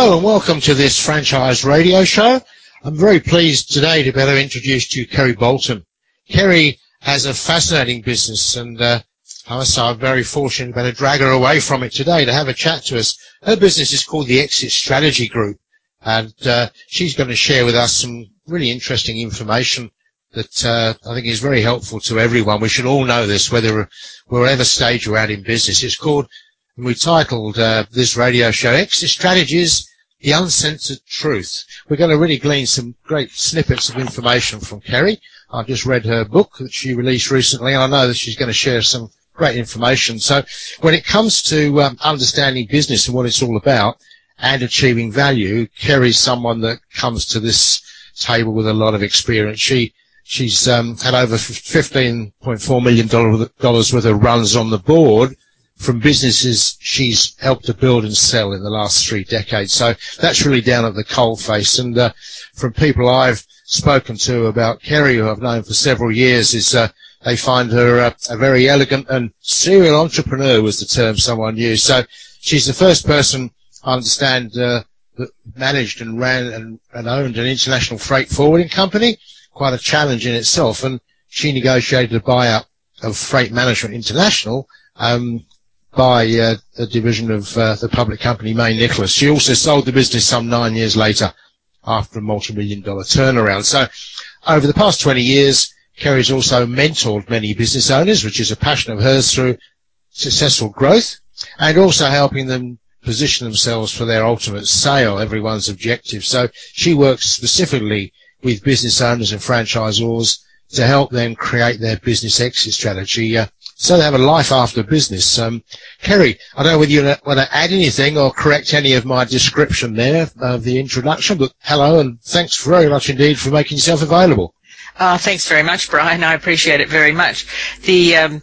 Hello and welcome to this franchise radio show. I'm very pleased today to be able to introduce to you Kerry Bolton. Kerry has a fascinating business and uh, I must say I'm very fortunate to to drag her away from it today to have a chat to us. Her business is called the Exit Strategy Group and uh, she's going to share with us some really interesting information that uh, I think is very helpful to everyone. We should all know this, whether wherever stage you're at in business. It's called, we titled uh, this radio show, Exit Strategies, The Uncensored Truth. We're going to really glean some great snippets of information from Kerry. I've just read her book that she released recently, and I know that she's going to share some great information. So when it comes to um, understanding business and what it's all about and achieving value, Kerry's someone that comes to this table with a lot of experience. She She's um, had over $15.4 million worth of runs on the board from businesses she's helped to build and sell in the last three decades. So that's really down at the coal face. And uh, from people I've spoken to about Kerry, who I've known for several years, is uh, they find her uh, a very elegant and serial entrepreneur was the term someone used. So she's the first person I understand uh, that managed and ran and, and owned an international freight forwarding company quite a challenge in itself. And she negotiated a buyout of Freight Management International um, by uh, division of uh, the public company Mayne Nickless. She also sold the business some nine years later after a multi-million dollar turnaround. So over the past 20 years, Kerry's also mentored many business owners, which is a passion of hers through successful growth and also helping them position themselves for their ultimate sale, everyone's objective. So she works specifically with business owners and franchisors to help them create their business exit strategy uh, so they have a life after business. Um, Kerry, I don't know whether you want to add anything or correct any of my description there of the introduction, but hello and thanks very much indeed for making yourself available. Uh, thanks very much, Brian. I appreciate it very much. The um,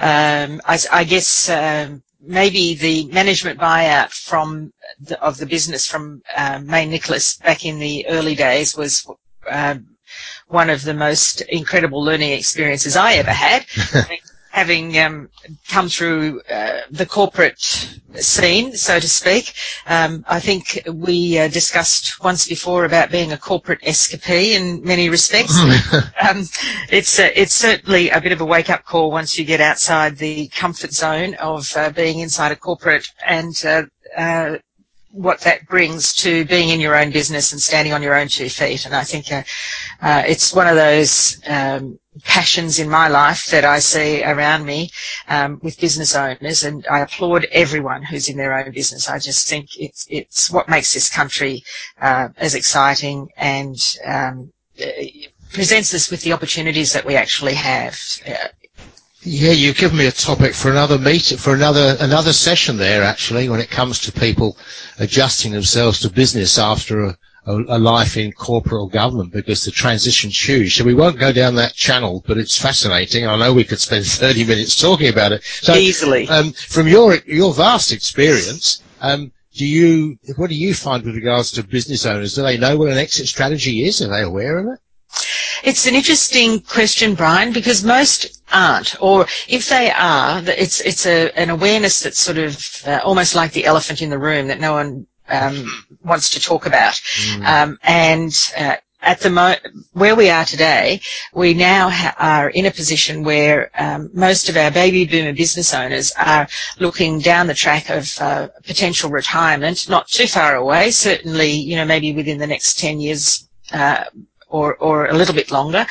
um, I, I, guess um, maybe the management buyout from the, of the business from uh, Mayne Nickless back in the early days was uh, one of the most incredible learning experiences I ever had. having um, come through uh, the corporate scene, so to speak. Um, I think we uh, discussed once before about being a corporate escapee in many respects. um, it's uh, it's certainly a bit of a wake up call once you get outside the comfort zone of uh, being inside a corporate and uh, uh, what that brings to being in your own business and standing on your own two feet. And I think uh, uh, it's one of those um, passions in my life that I see around me um, with business owners, and I applaud everyone who's in their own business. I just think it's it's what makes this country uh, as exciting and um, presents us with the opportunities that we actually have. Uh, yeah, you've given me a topic for another meet, for another another session there. Actually, when it comes to people adjusting themselves to business after a, a, a life in corporate government, because the transition's huge. So we won't go down that channel, but it's fascinating. I know we could spend 30 minutes talking about it. So, Easily. Um, from your your vast experience, um, do you what do you find with regards to business owners? Do they know what an exit strategy is? Are they aware of it? It's an interesting question, Brian, because most aren't, or if they are, it's it's a, an awareness that's sort of uh, almost like the elephant in the room that no one wants to talk about, mm. um, and. Uh, at the mo- where we are today, we now ha- are in a position where um, most of our baby boomer business owners are looking down the track of uh, potential retirement, not too far away. Certainly, you know, maybe within the next ten years, uh, or, or a little bit longer.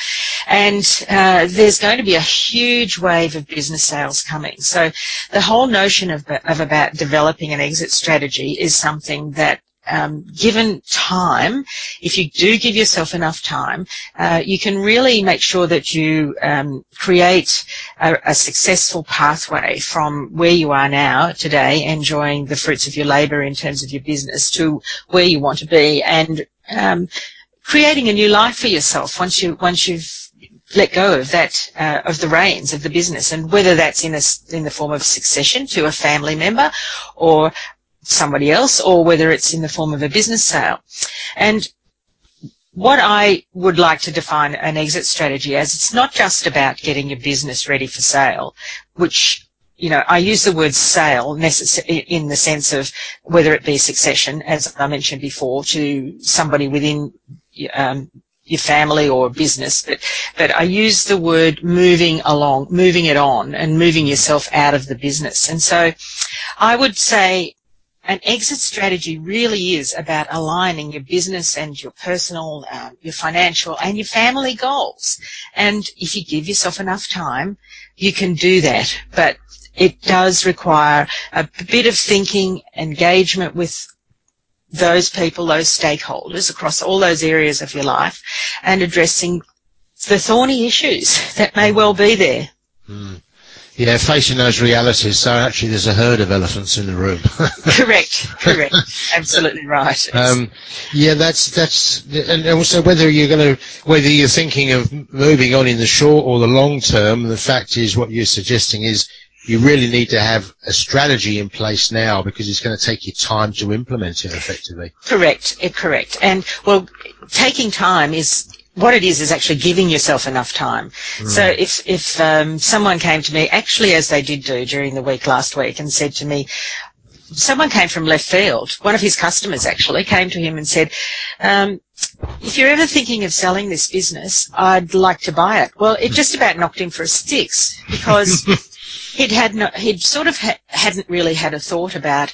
And uh, there's going to be a huge wave of business sales coming. So the whole notion of, of about developing an exit strategy is something that um, given time, if you do give yourself enough time, uh, you can really make sure that you um, create a, a, successful pathway from where you are now today, enjoying the fruits of your labour in terms of your business, to where you want to be, and um, creating a new life for yourself once you once you've let go of that uh, of the reins of the business, and whether that's in a, in the form of succession to a family member or somebody else, or whether it's in the form of a business sale, and what I would like to define an exit strategy as, it's not just about getting your business ready for sale, which you know, I use the word sale in the sense of whether it be succession, as I mentioned before, to somebody within um, your family or business, but, but I use the word moving along, moving it on and moving yourself out of the business. And so I would say an exit strategy really is about aligning your business and your personal, uh, your financial and your family goals. And if you give yourself enough time, you can do that. But it does require a bit of thinking, engagement with those people, those stakeholders across all those areas of your life and addressing the thorny issues that may well be there. Mm. Yeah, facing those realities. So actually, there's a herd of elephants in the room. correct, correct, absolutely right. Um, yeah, that's that's, and also whether you're going to, whether you're thinking of moving on in the short or the long term. The fact is, what you're suggesting is you really need to have a strategy in place now because it's going to take you time to implement it effectively. Correct, eh, correct. And well, taking time is what it is is actually giving yourself enough time. Mm. So if if um, someone came to me, actually as they did do during the week last week, and said to me, someone came from left field. One of his customers actually came to him and said, um, if you're ever thinking of selling this business, I'd like to buy it. Well, it just about knocked him for a six because he'd had no, he'd sort of ha- hadn't really had a thought about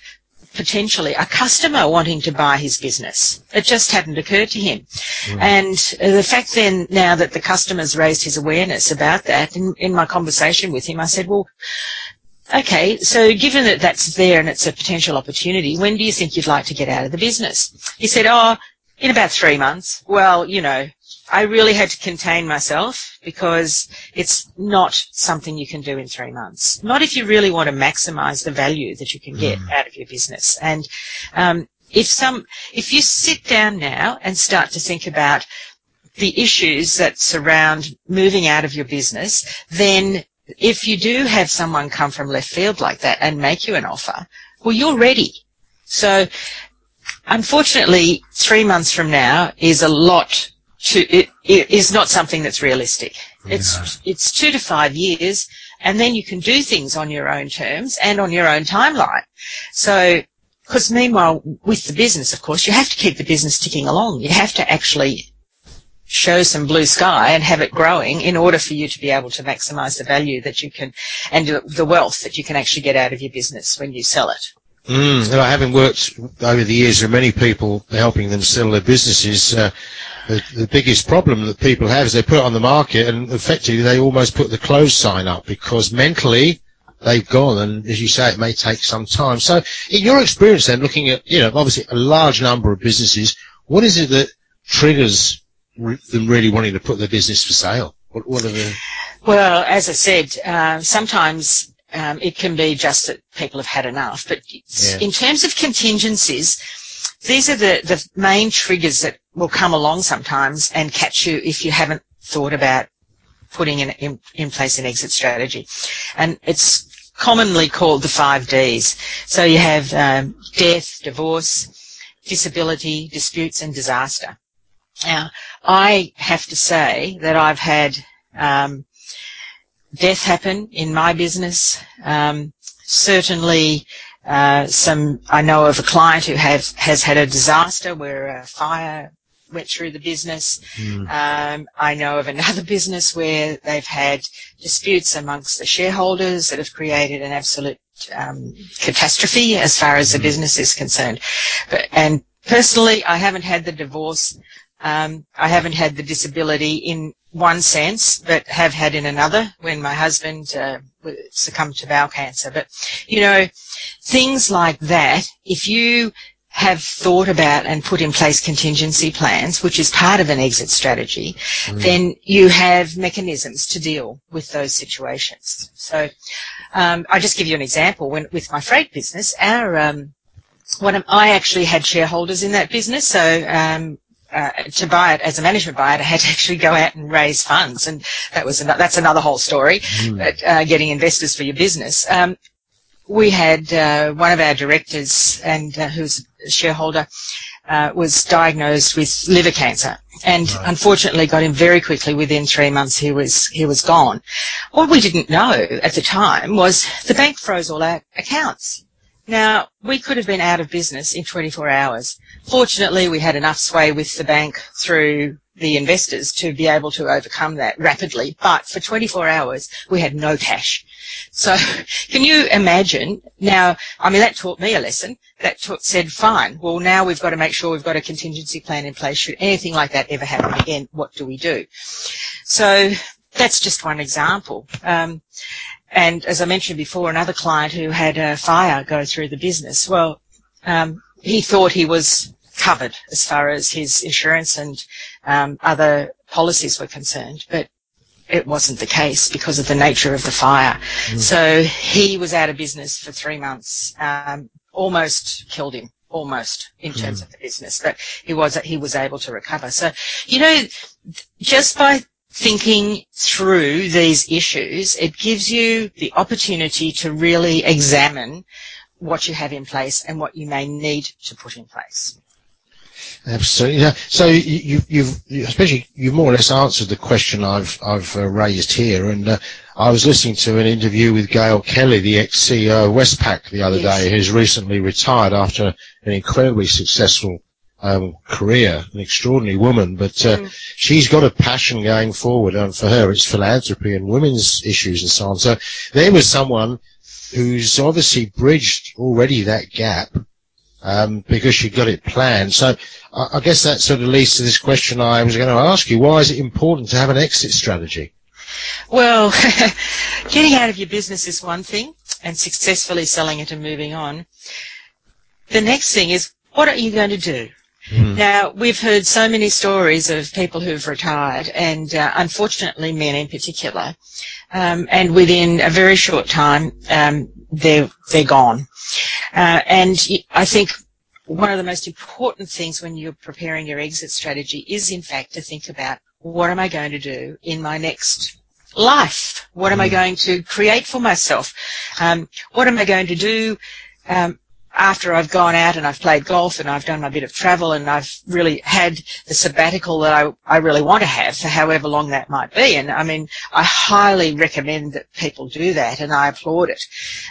potentially a customer wanting to buy his business. It just hadn't occurred to him. Mm. And the fact then now that the customers raised his awareness about that in, in my conversation with him, I said, well, okay, so given that that's there and it's a potential opportunity, when do you think you'd like to get out of the business? He said, oh, in about three months. Well, you know, I really had to contain myself because it's not something you can do in three months. Not if you really want to maximize the value that you can get mm. out of your business. And um, if some, if you sit down now and start to think about the issues that surround moving out of your business, then if you do have someone come from left field like that and make you an offer, well, you're ready. So unfortunately, three months from now is a lot to, it, it is not something that's realistic. It's, it's two to five years and then you can do things on your own terms and on your own timeline. So, because meanwhile, with the business, of course, you have to keep the business ticking along. You have to actually show some blue sky and have it growing in order for you to be able to maximize the value that you can and the wealth that you can actually get out of your business when you sell it. Mm, and having worked over the years with many people helping them sell their businesses, uh, the, the, biggest problem that people have is they put it on the market and effectively they almost put the close sign up because mentally they've gone and as you say it may take some time. So in your experience then looking at, you know, obviously a large number of businesses, what is it that triggers them really wanting to put their business for sale? What, what are the... Well, as I said, uh, sometimes um, it can be just that people have had enough. But yeah. in terms of contingencies, these are the, the main triggers that will come along sometimes and catch you if you haven't thought about putting in, in, in place an exit strategy. And it's commonly called the five Ds. So you have um, death, divorce, disability, disputes, and disaster. Now, I have to say that I've had um, death happen in my business. Um, certainly, uh, some I know of a client who has has had a disaster where a fire went through the business. Mm. Um, I know of another business where they've had disputes amongst the shareholders that have created an absolute um, catastrophe as far as the hmm. business is concerned. But, and personally, I haven't had the divorce. Um, I haven't had the disability in one sense, but have had in another when my husband uh, succumbed to bowel cancer. But, you know, things like that, if you have thought about and put in place contingency plans, which is part of an exit strategy, mm. then you have mechanisms to deal with those situations. So um, I'll just give you an example. When with my freight business, our um, one of, I actually had shareholders in that business, so um, uh, to buy it as a management buyer, I had to actually go out and raise funds, and that was an- that's another whole story. Mm. But uh, getting investors for your business, um, we had uh, one of our directors and uh, who's a shareholder uh, was diagnosed with liver cancer and right. unfortunately got him very quickly. Within three months he was he was gone. What we didn't know at the time was the bank froze all our accounts. Now we could have been out of business in 24 hours. Fortunately we had enough sway with the bank through the investors to be able to overcome that rapidly. But for 24 hours we had no cash so can you imagine now, I mean, that taught me a lesson. That taught, said, fine, well, now we've got to make sure we've got a contingency plan in place. Should anything like that ever happen again, what do we do? So that's just one example. Um, and as I mentioned before, another client who had a fire go through the business, well, um, he thought he was covered as far as his insurance and um, other policies were concerned, but it wasn't the case because of the nature of the fire. Mm. So he was out of business for three months, um, almost killed him, almost in terms mm. of the business, but he was he was able to recover. So you know, just by thinking through these issues, it gives you the opportunity to really examine what you have in place and what you may need to put in place. Absolutely. Yeah. So you, you've, especially you've more or less answered the question I've I've uh, raised here, and uh, I was listening to an interview with Gail Kelly, the ex-CEO of Westpac, the other yes. day, who's recently retired after an incredibly successful um, career, an extraordinary woman, but uh, mm. she's got a passion going forward, and for her, it's philanthropy and women's issues and so on. So there was someone who's obviously bridged already that gap um, because she got it planned. So I, I guess that sort of leads to this question I was going to ask you. Why is it important to have an exit strategy? Well, getting out of your business is one thing and successfully selling it and moving on. The next thing is, what are you going to do? Mm. Now, we've heard so many stories of people who've retired, and uh, unfortunately, men in particular. Um, and within a very short time, um, they're they're gone. Uh, and I think one of the most important things when you're preparing your exit strategy is, in fact, to think about what am I going to do in my next life? What am I mm. going to create for myself? Um, what am I going to do um, after I've gone out and I've played golf and I've done my bit of travel and I've really had the sabbatical that I, I really want to have for however long that might be. And I mean, I highly recommend that people do that and I applaud it.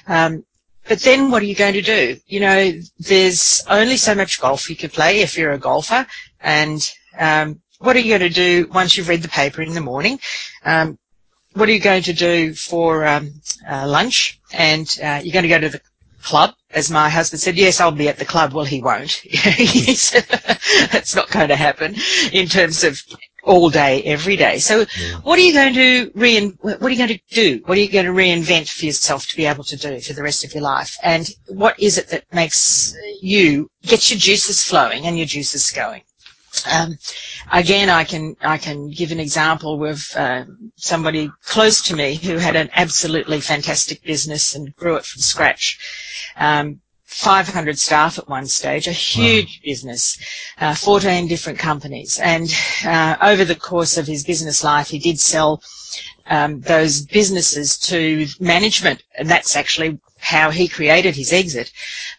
Um, but then what are you going to do? You know, there's only so much golf you can play if you're a golfer. And um, what are you going to do once you've read the paper in the morning? Um, what are you going to do for um, uh, lunch? And uh, you're going to go to the club, as my husband said. Yes, I'll be at the club. Well, he won't. That's not going to happen in terms of all day, every day. So yeah. what are you going to rein, what are you going to do? What are you going to reinvent for yourself to be able to do for the rest of your life? And what is it that makes you, get your juices flowing and your juices going? Um, again, I can I can give an example of uh, somebody close to me who had an absolutely fantastic business and grew it from scratch. Um, 500 staff at one stage, a huge wow. business, uh, 14 different companies. And uh, over the course of his business life, he did sell um, those businesses to management, and that's actually how he created his exit.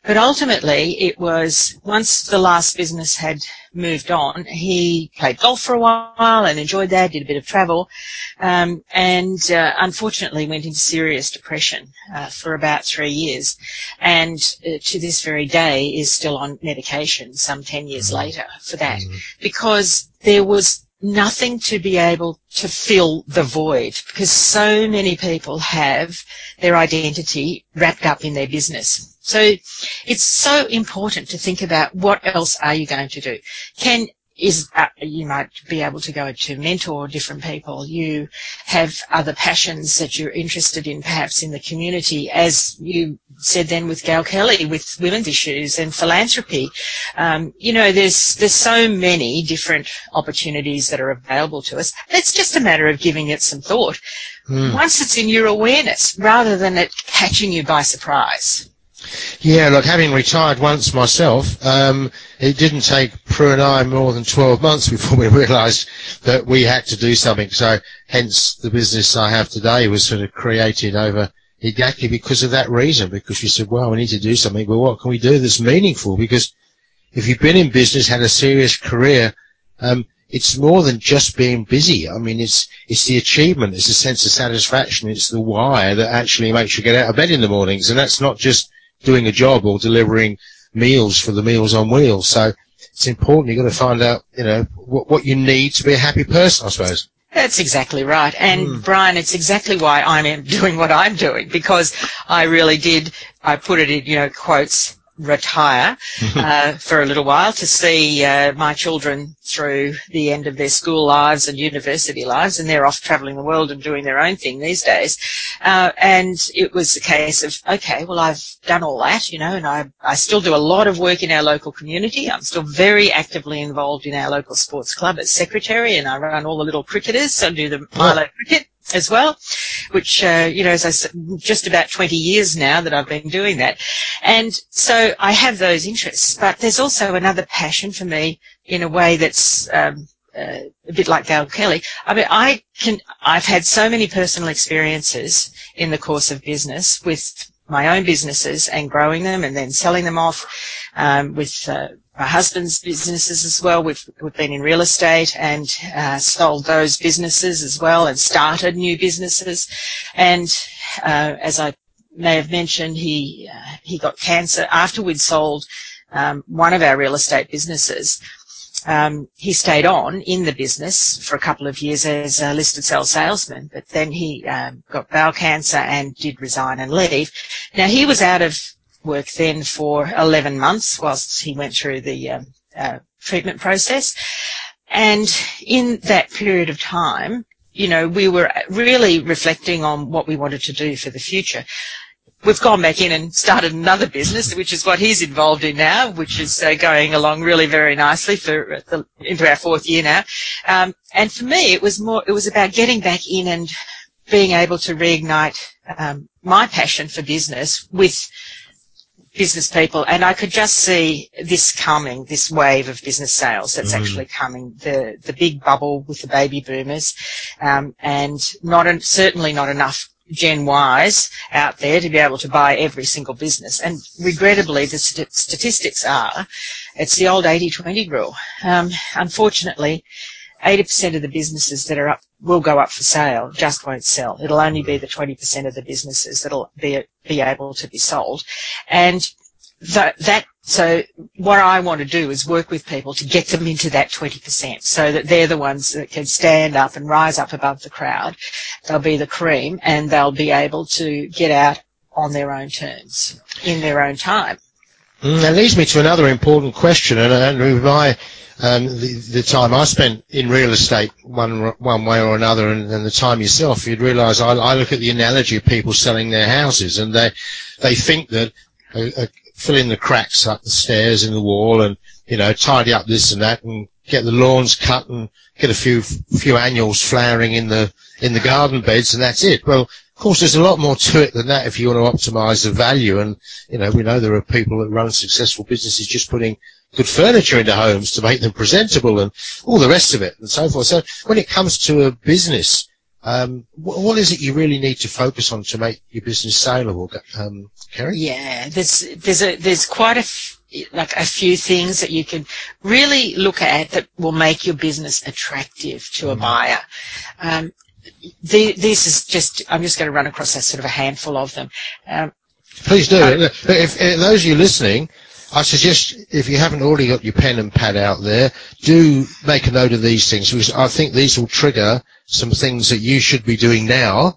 But ultimately, it was once the last business had moved on, he played golf for a while and enjoyed that, did a bit of travel, um, and uh, unfortunately went into serious depression uh, for about three years. And uh, to this very day is still on medication some 10 years mm-hmm. later for that mm-hmm. because there was nothing to be able to fill the void because so many people have their identity wrapped up in their business. So it's so important to think about what else are you going to do? Can is uh, you might be able to go to mentor different people. You have other passions that you're interested in, perhaps in the community, as you said then with Gail Kelly, with women's issues and philanthropy. Um, you know, there's there's so many different opportunities that are available to us. It's just a matter of giving it some thought. Mm. Once it's in your awareness, rather than it catching you by surprise. Yeah, look, having retired once myself, um, it didn't take Prue and I more than 12 months before we realised that we had to do something. So hence the business I have today was sort of created over exactly because of that reason, because we said, well, we need to do something, but what can we do that's meaningful? Because if you've been in business, had a serious career, um, it's more than just being busy. I mean, it's it's the achievement, it's a sense of satisfaction, it's the why that actually makes you get out of bed in the mornings, and that's not just doing a job or delivering meals for the Meals on Wheels. So it's important. You've got to find out, you know, what what you need to be a happy person, I suppose. That's exactly right. And mm. Brian, it's exactly why I'm doing what I'm doing because I really did, I put it in, you know, quotes, retire uh, for a little while to see uh, my children through the end of their school lives and university lives, and they're off travelling the world and doing their own thing these days. Uh, and it was a case of, okay, well, I've done all that, you know, and I, I still do a lot of work in our local community. I'm still very actively involved in our local sports club as secretary, and I run all the little cricketers, so I do the Milo cricket as well, which, uh, you know, as I said, just about 20 years now that I've been doing that. And so I have those interests, but there's also another passion for me in a way that's, um, uh, a bit like Gail Kelly. I mean, I can, I've had so many personal experiences in the course of business with my own businesses and growing them and then selling them off, um, with, uh, my husband's businesses as well. We've, we've been in real estate and uh, sold those businesses as well and started new businesses. And uh, as I may have mentioned, he uh, he got cancer after we'd sold um, one of our real estate businesses. Um, he stayed on in the business for a couple of years as a listed sales salesman, but then he um, got bowel cancer and did resign and leave. Now he was out of work then for 11 months whilst he went through the um, uh, treatment process. And in that period of time, you know, we were really reflecting on what we wanted to do for the future. We've gone back in and started another business, which is what he's involved in now, which is uh, going along really very nicely for the, into our fourth year now. Um, and for me, it was more, it was about getting back in and being able to reignite um, my passion for business with business people, and I could just see this coming, this wave of business sales that's mm. actually coming, the the big bubble with the baby boomers, um, and not certainly not enough Gen Ys out there to be able to buy every single business. And regrettably, the st- statistics are, it's the old 80-20 rule. Um, unfortunately, 80% of the businesses that are up will go up for sale, just won't sell. It'll only be the 20% of the businesses that'll be, be able to be sold. And that, that, so what I want to do is work with people to get them into that 20% so that they're the ones that can stand up and rise up above the crowd. They'll be the cream and they'll be able to get out on their own terms in their own time. Mm, that leads me to another important question, and, and my um, the, the, time I spent in real estate, one one way or another, and, and the time yourself, you'd realise I, I, look at the analogy of people selling their houses, and they they think that uh, uh, the cracks up the stairs in the wall, and you know tidy up this and that, and get the lawns cut, and get a few few annuals flowering in the in the garden beds, and that's it. Well, of course, there's a lot more to it than that if you want to optimize the value. And, you know, we know there are people that run successful businesses just putting good furniture into homes to make them presentable and all the rest of it and so forth. So when it comes to a business, um, what is it you really need to focus on to make your business saleable, um, Kerry? Yeah, there's there's a there's quite a f- like a few things that you can really look at that will make your business attractive to a mm. buyer. Um, the, this is just I'm just going to run across a sort of a handful of them. Um, Please do. Uh, if, if those of you listening I suggest if you haven't already got your pen and pad out there, do make a note of these things because I think these will trigger some things that you should be doing now,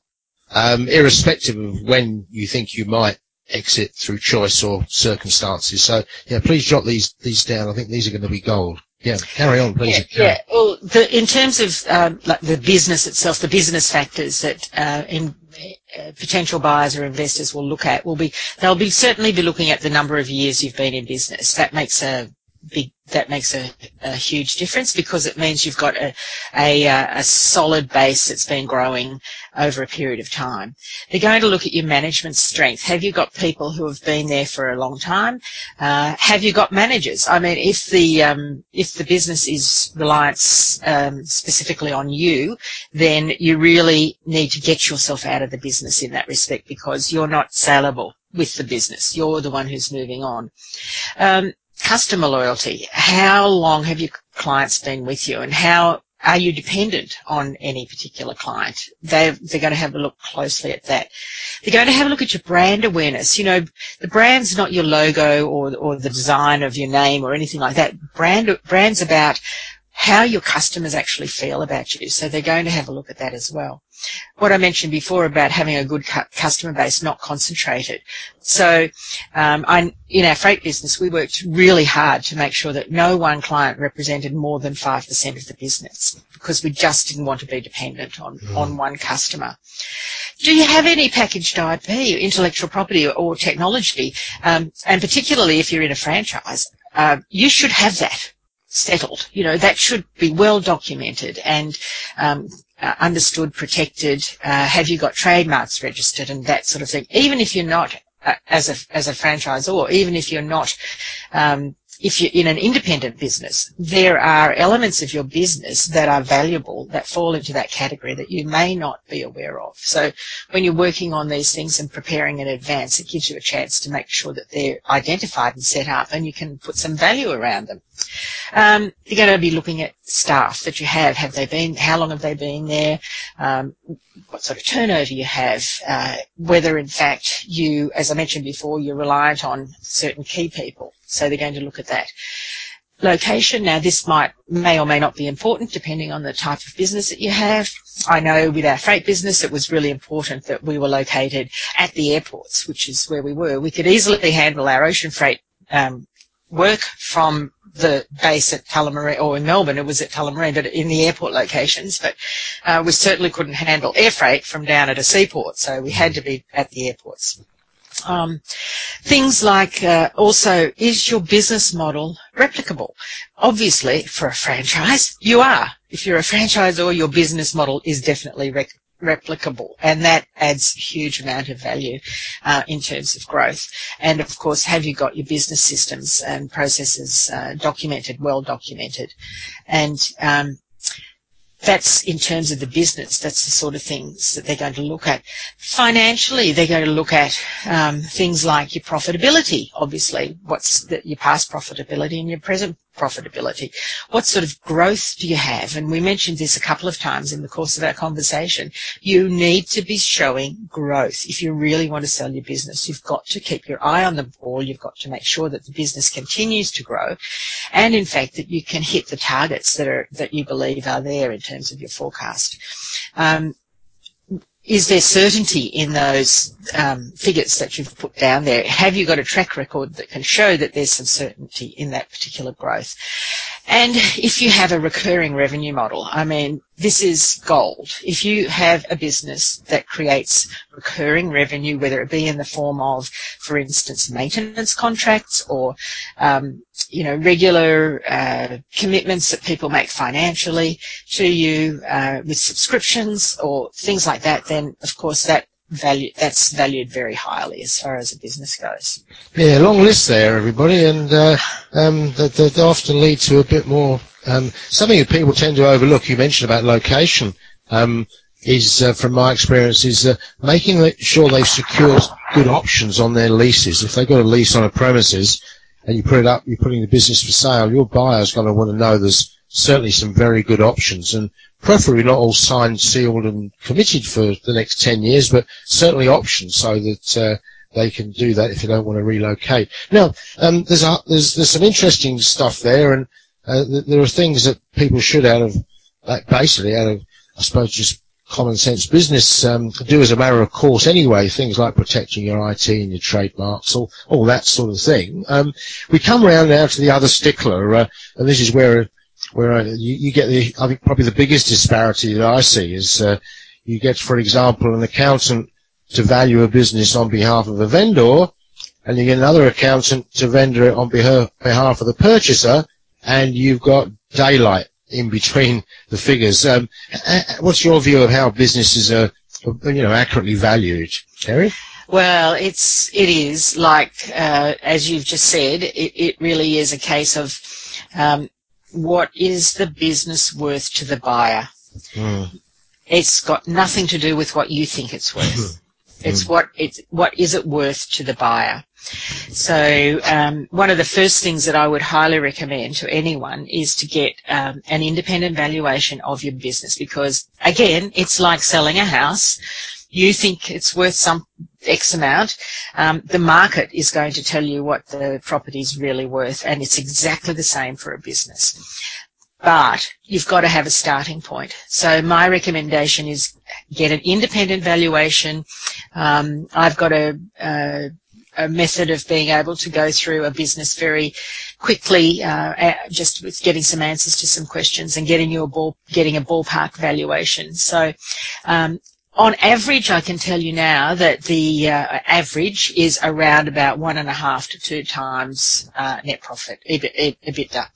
um, irrespective of when you think you might exit through choice or circumstances. So yeah, please jot these these down. I think these are going to be gold. Yeah, carry on, please. Yeah, yeah. well, the, in terms of um, like the business itself, the business factors that uh, in, Uh, potential buyers or investors will look at will be they'll be certainly be looking at the number of years you've been in business. That makes a big that makes a, a huge difference because it means you've got a, a, a, solid base that's been growing over a period of time. They're going to look at your management strength. Have you got people who have been there for a long time? Uh, have you got managers? I mean, if the um, if the business is reliant um, specifically on you, then you really need to get yourself out of the business in that respect because you're not saleable with the business. You're the one who's moving on. Um, customer loyalty. How long have your clients been with you and how are you dependent on any particular client? They're, they're going to have a look closely at that. They're going to have a look at your brand awareness. You know, the brand's not your logo or, or the design of your name or anything like that. Brand, brand's about how your customers actually feel about you. So they're going to have a look at that as well. What I mentioned before about having a good cu- customer base, not concentrated. So um, I, in our freight business, we worked really hard to make sure that no one client represented more than 5% of the business because we just didn't want to be dependent on, mm. on one customer. Do you have any packaged IP, intellectual property or technology? Um, and particularly if you're in a franchise, uh, you should have that settled. You know, that should be well documented and um, uh, understood, protected. Uh, have you got trademarks registered and that sort of thing? Even if you're not uh, as a as a franchisor, even if you're not um, if you're in an independent business, there are elements of your business that are valuable that fall into that category that you may not be aware of. So when you're working on these things and preparing in advance, it gives you a chance to make sure that they're identified and set up and you can put some value around them. Um, you're going to be looking at staff that you have. Have they been, how long have they been there? Um, what sort of turnover you have? Uh, whether in fact you, as I mentioned before, you're reliant on certain key people. So they're going to look at that. Location, now this might, may or may not be important depending on the type of business that you have. I know with our freight business it was really important that we were located at the airports, which is where we were. We could easily handle our ocean freight um, work from the base at Tullamarine, or in Melbourne, it was at Tullamarine, but in the airport locations. But uh, we certainly couldn't handle air freight from down at a seaport, so we had to be at the airports. Um, things like uh, also, is your business model replicable? Obviously, for a franchise, you are. If you're a franchisor, your business model is definitely replicable, and that adds huge amount of value uh, in terms of growth. And of course, have you got your business systems and processes uh, documented, well documented? And um, that's in terms of the business. That's the sort of things that they're going to look at. Financially, they're going to look at um, things like your profitability. Obviously, what's the, your past profitability and your present profitability. What sort of growth do you have? And we mentioned this a couple of times in the course of our conversation. You need to be showing growth. If you really want to sell your business, you've got to keep your eye on the ball. You've got to make sure that the business continues to grow. And in fact, that you can hit the targets that are, that you believe are there in terms of your forecast. Um, is there certainty in those um, figures that you've put down there? Have you got a track record that can show that there's some certainty in that particular growth? And if you have a recurring revenue model, I mean, this is gold. If you have a business that creates recurring revenue, whether it be in the form of, for instance, maintenance contracts or, um, you know, regular uh, commitments that people make financially to you uh, with subscriptions or things like that, then of course that value that's valued very highly as far as a business goes. Yeah, long list there, everybody, and uh, um, that, that often lead to a bit more. Um, something that people tend to overlook. You mentioned about location. Um, is uh, from my experience is uh, making sure they secure good options on their leases. If they've got a lease on a premises and you put it up, you're putting the business for sale, your buyer's going to want to know there's certainly some very good options and preferably not all signed, sealed, and committed for the next 10 years, but certainly options so that uh, they can do that if they don't want to relocate. Now, um, there's, a, there's, there's some interesting stuff there, and uh, there are things that people should, out of like basically out of, I suppose, just common sense business, um, do as a matter of course anyway. Things like protecting your IT and your trademarks, all, all that sort of thing. Um, we come around now to the other stickler, uh, and this is where where you, you, get the, I think probably the biggest disparity that I see is uh, you get, for example, an accountant to value a business on behalf of a vendor, and you get another accountant to vendor it on behalf of the purchaser, and you've got daylight in between the figures. Um, what's your view of how businesses are, you know, accurately valued, Terry? Well, it's it is like uh, as you've just said, it, it really is a case of um, what is the business worth to the buyer? Mm. It's got nothing to do with what you think it's worth. It's mm. what it's what is it worth to the buyer. So um, one of the first things that I would highly recommend to anyone is to get um, an independent valuation of your business because again, it's like selling a house. You think it's worth some X amount. Um, the market is going to tell you what the property is really worth, and it's exactly the same for a business but you've got to have a starting point. So my recommendation is get an independent valuation. Um, I've got a, a, a, method of being able to go through a business very quickly, uh, just with getting some answers to some questions and getting you a ball, getting a ballpark valuation. So um, on average, I can tell you now that the uh, average is around about one and a half to two times uh, net profit, EBITDA,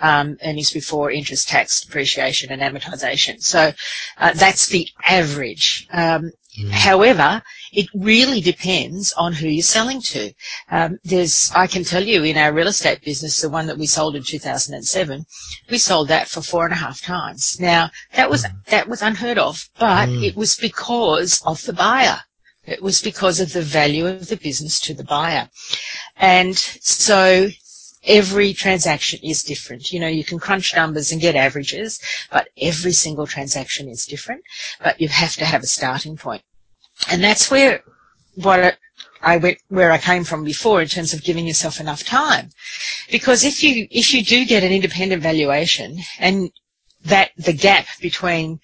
um, earnings before interest, tax, depreciation, and amortization. So uh, that's the average. Um, mm. However, it really depends on who you're selling to. Um, there's, I can tell you, in our real estate business, the one that we sold in 2007, we sold that for four and a half times. Now that was mm. that was unheard of, but mm. it was because of the buyer. It was because of the value of the business to the buyer, and so every transaction is different. You know, you can crunch numbers and get averages, but every single transaction is different. But you have to have a starting point. And that's where what I went where I came from before in terms of giving yourself enough time. Because if you if you do get an independent valuation and that the gap between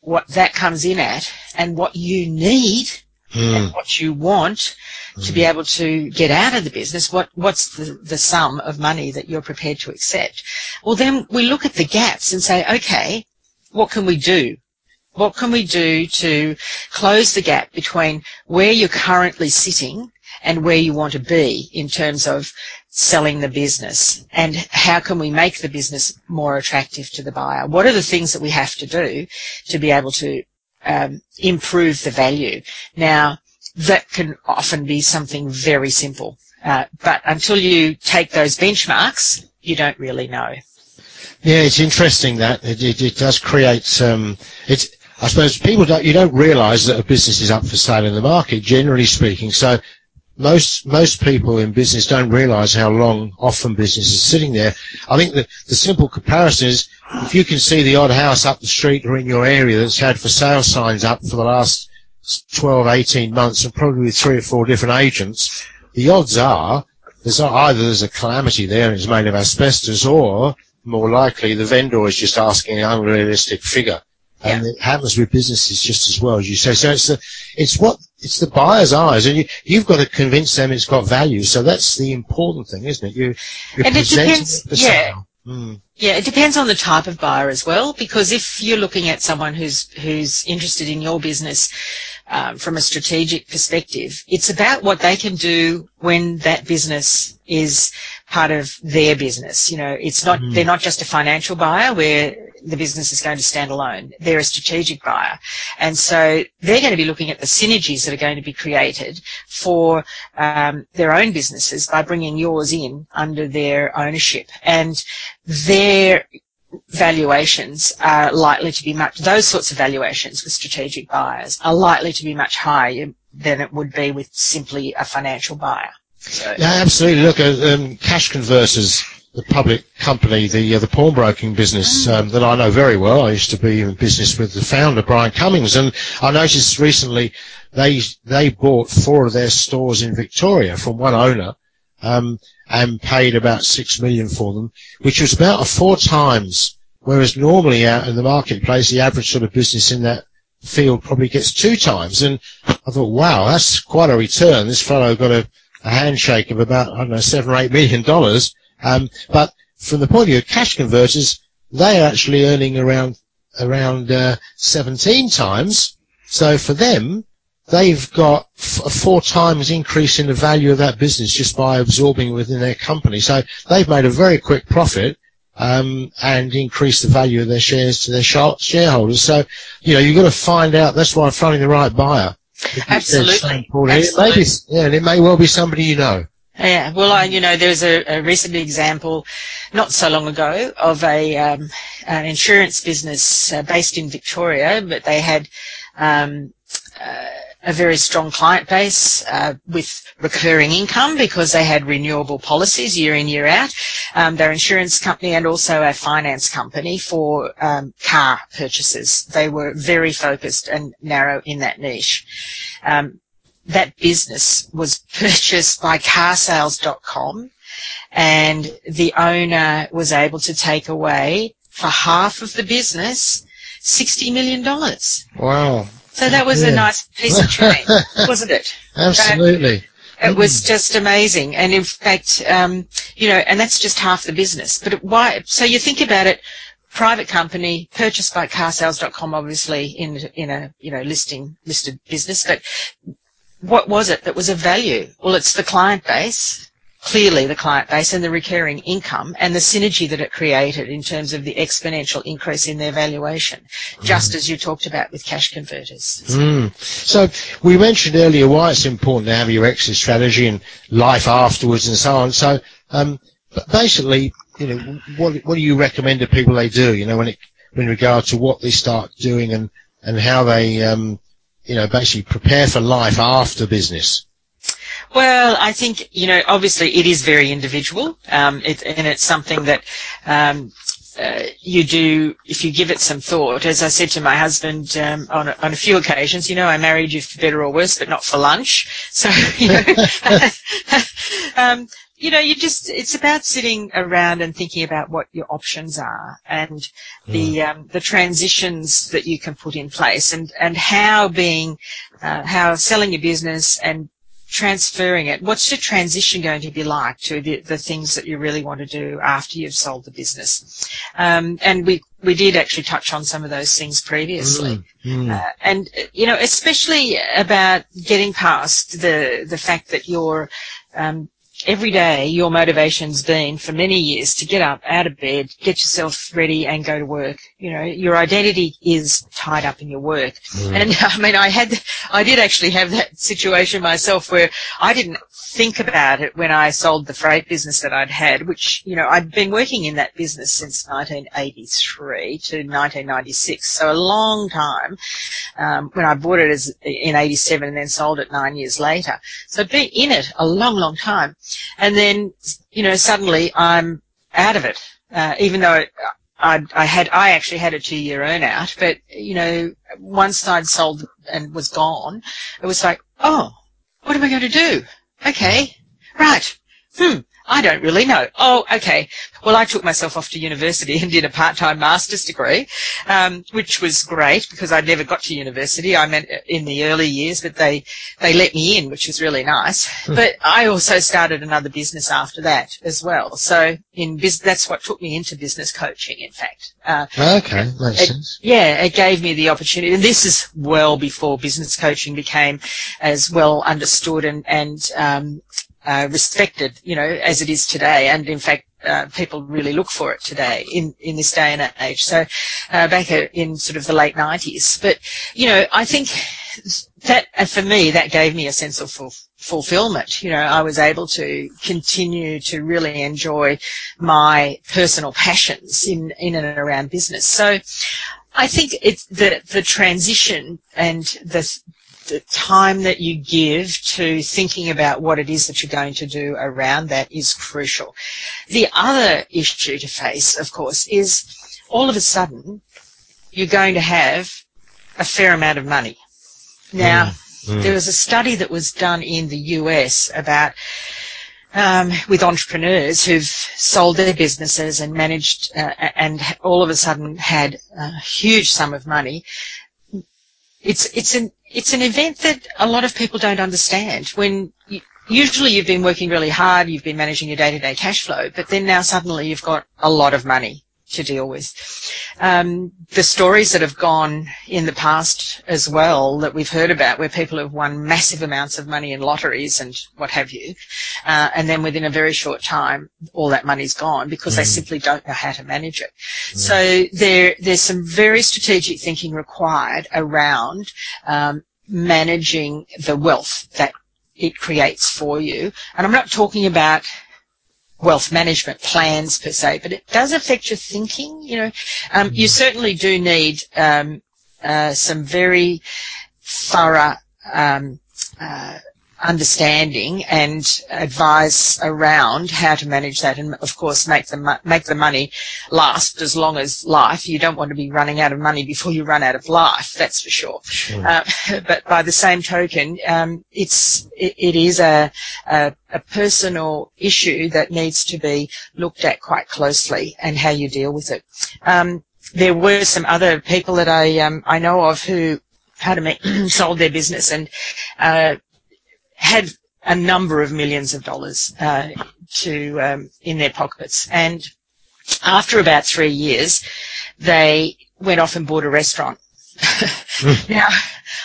what that comes in at and what you need mm. and what you want mm. to be hmm. able to get out of the business, what, what's the, the sum of money that you're prepared to accept? Well, then we look at the gaps and say, okay, what can we do? What can we do to close the gap between where you're currently sitting and where you want to be in terms of selling the business and how can we make the business more attractive to the buyer? What are the things that we have to do to be able to um, improve the value? Now, that can often be something very simple, uh, but until you take those benchmarks, you don't really know. Yeah, it's interesting that it, it, it does create. Um, it's I suppose people don't, you don't realise that a business is up for sale in the market, generally speaking. So most most people in business don't realise how long often business is sitting there. I think that the simple comparison is if you can see the odd house up the street or in your area that's had for sale signs up for the last 12, 18 months and probably with three or four different agents, the odds are there's either there's a calamity there and it's made of asbestos or more likely the vendor is just asking an unrealistic figure. And yeah. it happens with businesses just as well as you say. So it's the, it's what, it's the buyer's eyes and you, you've got to convince them it's got value. So that's the important thing, isn't it? You, you're and it depends, yeah. Mm. Yeah, it depends on the type of buyer as well, because if you're looking at someone who's who's interested in your business um, from a strategic perspective, it's about what they can do when that business is part of their business. You know, it's not mm. they're not just a financial buyer where the business is going to stand alone. They're a strategic buyer. And so they're going to be looking at the synergies that are going to be created for um, their own businesses by bringing yours in under their ownership. And their valuations are likely to be much, those sorts of valuations with strategic buyers are likely to be much higher than it would be with simply a financial buyer. So, yeah, absolutely. Look, uh, um, cash converters the public company, the uh, the pawnbroking business mm. um, that I know very well. I used to be in business with the founder, Brian Cummings, and I noticed recently they they bought four of their stores in Victoria from one owner um, and paid about six million for them, which was about a four times. Whereas normally out in the marketplace, the average sort of business in that field probably gets two times. And I thought, wow, that's quite a return. This fellow got a, a handshake of about I don't know seven or eight million dollars um, but from the point of view of cash converters, they are actually earning around around uh, 17 times. So for them, they've got a four times increase in the value of that business just by absorbing within their company. So they've made a very quick profit um, and increase the value of their shares to their shareholders. So you know you've got to find out. That's why finding the right buyer. Absolutely. Absolutely. Maybe, yeah, and it may well be somebody you know. Yeah, well, I, you know, there was a, a recent example not so long ago of a um, an insurance business uh, based in Victoria, but they had um, uh, a very strong client base uh, with recurring income because they had renewable policies year in, year out. Um, they're an insurance company and also a finance company for um, car purchases. They were very focused and narrow in that niche. Um, that business was purchased by carsales.com and the owner was able to take away for half of the business $60 million. Wow. So that was yeah. a nice piece of trade, wasn't it? Absolutely. it was just amazing. And in fact, um, you know, and that's just half the business. But why? So you think about it, private company purchased by carsales.com, obviously in, in a, you know, listing, listed business. But what was it that was of value? Well, it's the client base clearly the client base and the recurring income and the synergy that it created in terms of the exponential increase in their valuation, mm. just as you talked about with cash converters. Mm. So we mentioned earlier why it's important to have your exit strategy and life afterwards and so on. So um, basically, you know, what what do you recommend to people they do? You know, when it in regard to what they start doing and and how they um, you know basically prepare for life after business. Well, I think, you know, obviously it is very individual, um, it, and it's something that um, uh, you do if you give it some thought. As I said to my husband um, on, a, on a few occasions, you know, I married you for better or worse, but not for lunch. So, you know, um, you know, you just, it's about sitting around and thinking about what your options are and the, hmm. um, the transitions that you can put in place and, and how being, uh, how selling your business and transferring it, what's your transition going to be like to the, the things that you really want to do after you've sold the business? Um, and we, we did actually touch on some of those things previously. Mm, mm. Uh, and, you know, especially about getting past the, the fact that you're, um, every day your motivation's been for many years to get up out of bed, get yourself ready and go to work. You know, your identity is tied up in your work. Mm. And I mean, I had, I did actually have that situation myself where I didn't think about it when I sold the freight business that I'd had, which, you know, I'd been working in that business since 1983 to 1996. So a long time, um, when I bought it as in 87 and then sold it nine years later. So I'd been in it a long, long time. And then, you know, suddenly I'm out of it, uh, even though I, I had, I actually had a two year earn out, but, you know, once I'd sold and was gone, it was like, oh, what am I going to do? Okay, right. Hmm. I don't really know. Oh, okay. Well, I took myself off to university and did a part-time master's degree, um, which was great because I never got to university. I meant in the early years, but they they let me in, which was really nice. Mm. But I also started another business after that as well. So in biz- that's what took me into business coaching. In fact. Uh, okay, makes it, sense. Yeah, it gave me the opportunity, and this is well before business coaching became as well understood and and um, uh, respected, you know, as it is today. And in fact, uh, people really look for it today in, in this day and age. So uh, back in sort of the late 90s. But, you know, I think that, for me, that gave me a sense of fulfillment. You know, I was able to continue to really enjoy my personal passions in, in and around business. So I think it's the, the transition and the, the time that you give to thinking about what it is that you're going to do around that is crucial. The other issue to face, of course, is all of a sudden you're going to have a fair amount of money. Now, mm, mm. there was a study that was done in the US about um, with entrepreneurs who've sold their businesses and managed uh, and all of a sudden had a huge sum of money. It's it's an it's an event that a lot of people don't understand. When you, usually you've been working really hard, you've been managing your day-to-day cash flow, but then now suddenly you've got a lot of money to deal with. Um, the stories that have gone in the past as well that we've heard about where people have won massive amounts of money in lotteries and what have you, uh, and then within a very short time all that money's gone because mm. they simply don't know how to manage it. Mm. So there, there's some very strategic thinking required around um, managing the wealth that it creates for you. And I'm not talking about wealth management plans per se, but it does affect your thinking. You know, um, you mm. certainly do need um, uh, some very thorough um, uh, understanding and advice around how to manage that and of course make the make the money last as long as life. You don't want to be running out of money before you run out of life that's for sure, sure. Uh, but by the same token um, it's it, it is a, a, a personal issue that needs to be looked at quite closely and how you deal with it. Um, there were some other people that I um, I know of who had a, sold their business and uh, had a number of millions of dollars uh, to um, in their pockets. And after about three years, they went off and bought a restaurant. mm. Now,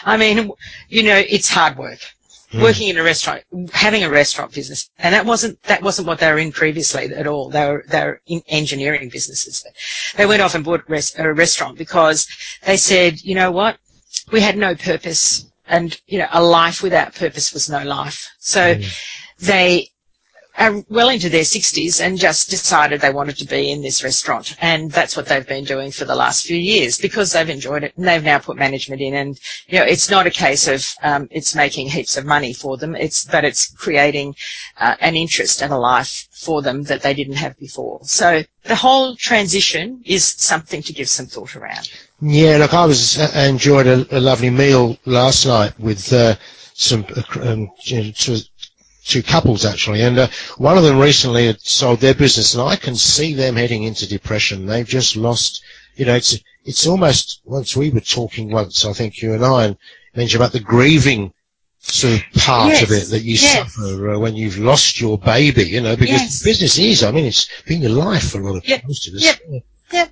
I mean, you know, it's hard work. Mm. Working in a restaurant, having a restaurant business, and that wasn't that wasn't what they were in previously at all. They were they were in engineering businesses. But They went off and bought a restaurant because they said, you know what, we had no purpose and you know a life without purpose was no life. So mm. they are well into their 60s and just decided they wanted to be in this restaurant. And that's what they've been doing for the last few years because they've enjoyed it. And they've now put management in and you know it's not a case of um, it's making heaps of money for them. It's but it's creating uh, an interest and a life for them that they didn't have before. So the whole transition is something to give some thought around yeah, look, I was uh, enjoyed a, a, lovely meal last night with uh, some uh, um, two, two, couples actually, and uh, one of them recently had sold their business, and I can see them heading into depression. They've just lost, you know, it's it's almost once we were talking once, I think you and I, and mentioned about the grieving sort of part yes. of it that you yes. suffer uh, when you've lost your baby, you know, because yes. business is, I mean, it's been your life for a lot of most of us. Yep.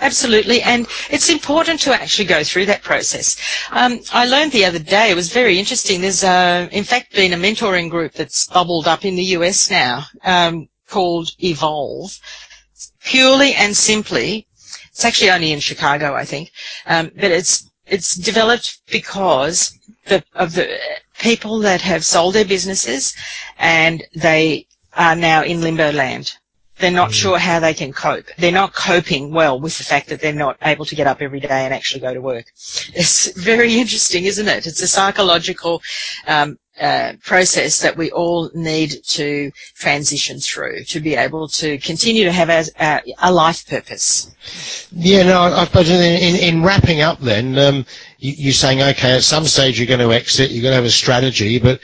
Absolutely, and it's important to actually go through that process. Um, I learned the other day, it was very interesting, there's uh, in fact been a mentoring group that's bubbled up in the US now um, called Evolve. Purely and simply, it's actually only in Chicago, I think, um, but it's it's developed because the, of the people that have sold their businesses and they are now in limbo land. They're not mm. sure how they can cope. They're not coping well with the fact that they're not able to get up every day and actually go to work. It's very interesting, isn't it? It's a psychological um, uh, process that we all need to transition through to be able to continue to have a, a, a life purpose. Yeah, no, I suppose in, in, in wrapping up then, um, you, are saying, okay, at some stage you're going to exit, you're going to have a strategy, but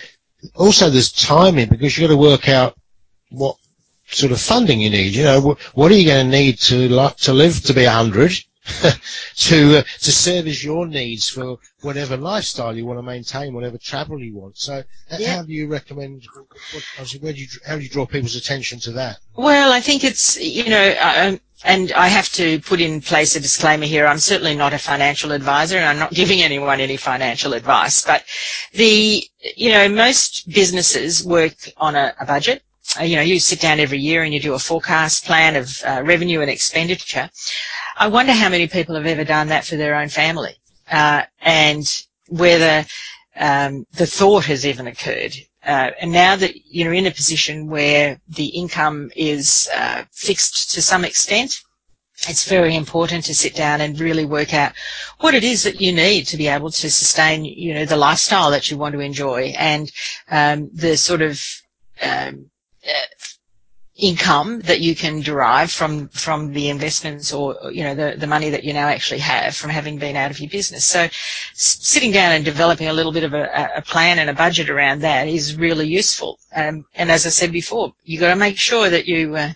also there's timing because you've got to work out what sort of funding you need. You know, what are you going to need to to live to be a hundred? to uh, to service your needs for whatever lifestyle you want to maintain, whatever travel you want. So, yeah. how do you recommend? What, where do you how do you draw people's attention to that? Well, I think it's you know, um, and I have to put in place a disclaimer here. I'm certainly not a financial advisor, and I'm not giving anyone any financial advice. But the you know, most businesses work on a, a budget uh, you know, you sit down every year and you do a forecast plan of uh, revenue and expenditure. I wonder how many people have ever done that for their own family, uh, and whether um, the thought has even occurred. Uh, and now that you're in a position where the income is uh, fixed to some extent, it's very important to sit down and really work out what it is that you need to be able to sustain, you know, the lifestyle that you want to enjoy and um, the sort of um, income that you can derive from from the investments or you know the the money that you now actually have from having been out of your business so sitting down and developing a little bit of a, a plan and a budget around that is really useful um, and as I said before you got to make sure that you uh,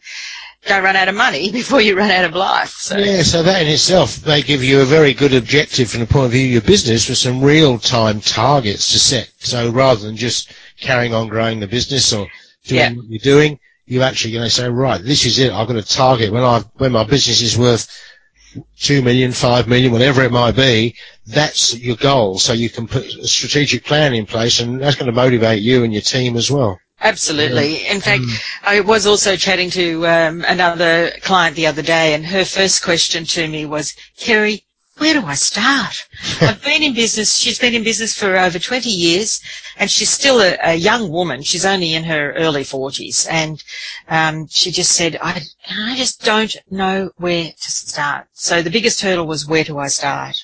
don't run out of money before you run out of life. So. Yeah, so that in itself may give you a very good objective from the point of view of your business with some real time targets to set. So rather than just carrying on growing the business or doing yeah. what you're doing, you're actually going to say, right, this is it. I've got a target when I when my business is worth two million, five million, whatever it might be. That's your goal. So you can put a strategic plan in place, and that's going to motivate you and your team as well. Absolutely. In fact, mm. I was also chatting to um, another client the other day, and her first question to me was, Kerry, where do I start? I've been in business. She's been in business for over 20 years, and she's still a, a young woman. She's only in her early 40s, and um, she just said, I, "I just don't know where to start." So the biggest hurdle was, "Where do I start?"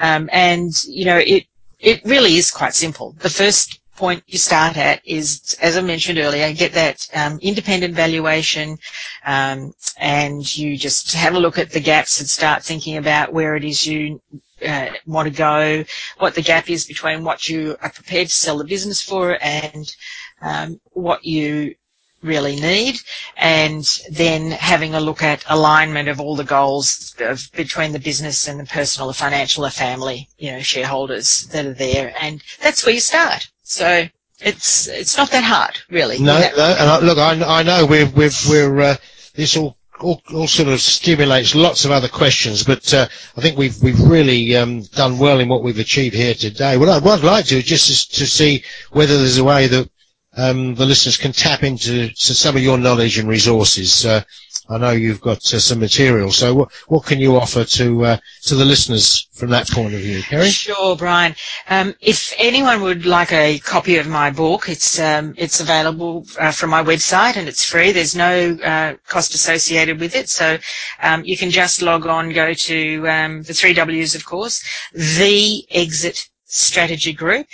Um, and you know, it it really is quite simple. The first point you start at is, as I mentioned earlier, get that um, independent valuation um, and you just have a look at the gaps and start thinking about where it is you uh, want to go, what the gap is between what you are prepared to sell the business for and um, what you really need, and then having a look at alignment of all the goals of, between the business and the personal, the financial, the family, you know, shareholders that are there, and that's where you start. So it's it's not that hard, really. No, no. And I, look, I, I know we're we're we're uh, this all, all all sort of stimulates lots of other questions, but uh, I think we've we've really um, done well in what we've achieved here today. What, I, what I'd like to is just to see whether there's a way that um, the listeners can tap into some of your knowledge and resources. Uh, I know you've got uh, some material, so what, what can you offer to uh, to the listeners from that point of view, Kerry? Sure, Brian. Um, if anyone would like a copy of my book, it's um, it's available uh, from my website and it's free. There's no uh, cost associated with it, so um, you can just log on, go to um, the three W's, of course, the Exit Strategy Group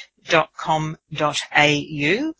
exitstrategygroup.com.au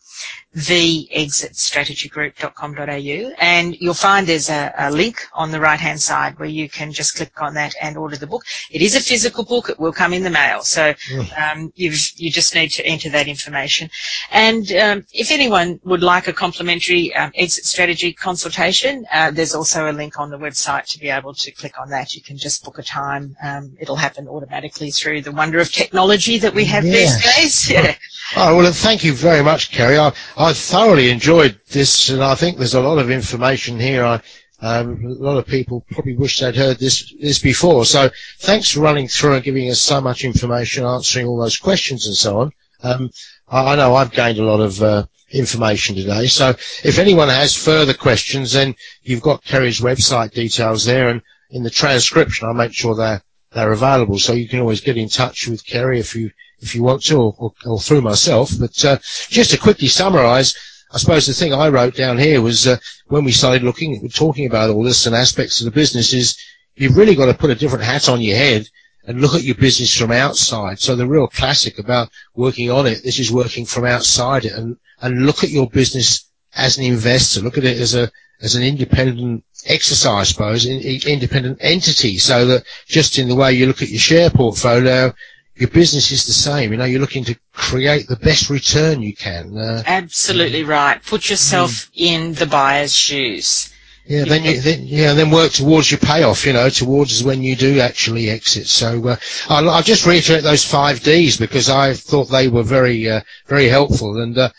theexitstrategygroup.com.au and you'll find there's a, a, link on the right hand side where you can just click on that and order the book. It is a physical book. It will come in the mail. So um, you just need to enter that information. And um, if anyone would like a complimentary um, exit strategy consultation, uh, there's also a link on the website to be able to click on that. You can just book a time. Um, it'll happen automatically through the wonder of technology that we have yes. these days. Yeah. Oh, well, thank you very much, Kerry. I, I thoroughly enjoyed this, and I think there's a lot of information here. I, um, a lot of people probably wish they'd heard this this before. So thanks for running through and giving us so much information, answering all those questions and so on. Um, I, I, know I've gained a lot of uh, information today. So if anyone has further questions, then you've got Kerry's website details there, and in the transcription, I'll make sure they're they're available. So you can always get in touch with Kerry if you if you want to, or, or, or through myself. But uh, just to quickly summarise, I suppose the thing I wrote down here was uh, when we started looking, talking about all this and aspects of the business is you've really got to put a different hat on your head and look at your business from outside. So the real classic about working on it, this is working from outside it and, and look at your business as an investor. Look at it as a, as an independent exercise, I suppose, independent entity. So that just in the way you look at your share portfolio, your business is the same. You know, you're looking to create the best return you can. Uh, Absolutely right. Put yourself mm. in the buyer's shoes. Yeah, then you, then, yeah, then work towards your payoff, you know, towards when you do actually exit. So, uh, I'll, I'll, just reiterate those five Ds because I thought they were very, uh, very helpful and, uh,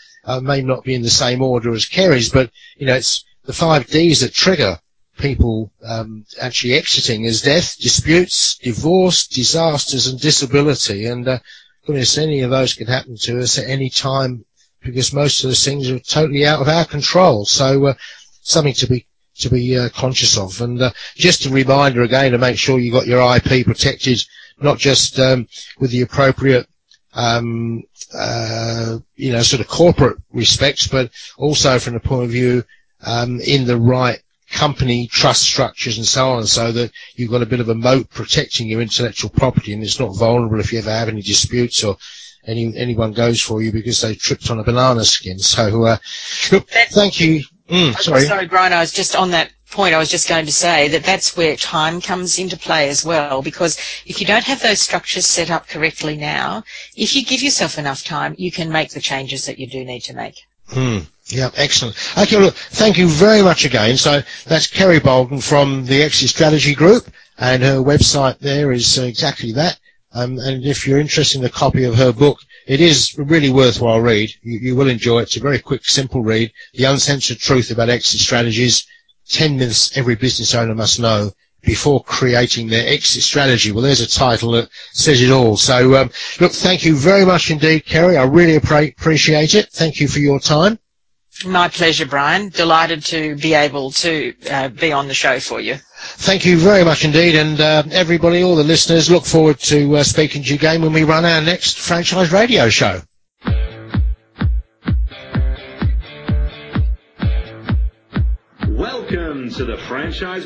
may not be in the same order as Kerry's, but, you know, it's the five Ds that trigger people um, actually exiting as death, disputes, divorce, disasters, and disability. And uh, goodness, any of those can happen to us at any time because most of those things are totally out of our control. So uh, something to be to be uh, conscious of. And uh, just a reminder again to make sure you've got your IP protected, not just um, with the appropriate um, uh, you know, sort of corporate respects, but also from the point of view um, in the right company trust structures and so on so that you've got a bit of a moat protecting your intellectual property and it's not vulnerable if you ever have any disputes or any anyone goes for you because they tripped on a banana skin. So, uh, look, thank you. Mm, sorry. Sorry, Brian, I was just on that point I was just going to say that that's where time comes into play as well because if you don't have those structures set up correctly now, if you give yourself enough time, you can make the changes that you do need to make. Hmm. Yeah, excellent. Okay, look, thank you very much again. So that's Kerry Bolton from the Exit Strategy Group, and her website there is exactly that. Um, and if you're interested in a copy of her book, it is a really worthwhile read. You, you, will enjoy it. It's a very quick, simple read. The uncensored truth about exit strategies. Ten myths every business owner must know before creating their exit strategy. Well, there's a title that says it all. So, um, look, thank you very much indeed, Kerry. I really appreciate it. Thank you for your time. My pleasure, Brian. Delighted to be able to uh, be on the show for you. Thank you very much indeed. And uh, everybody, all the listeners, look forward to uh, speaking to you again when we run our next franchise radio show. Welcome to the Franchise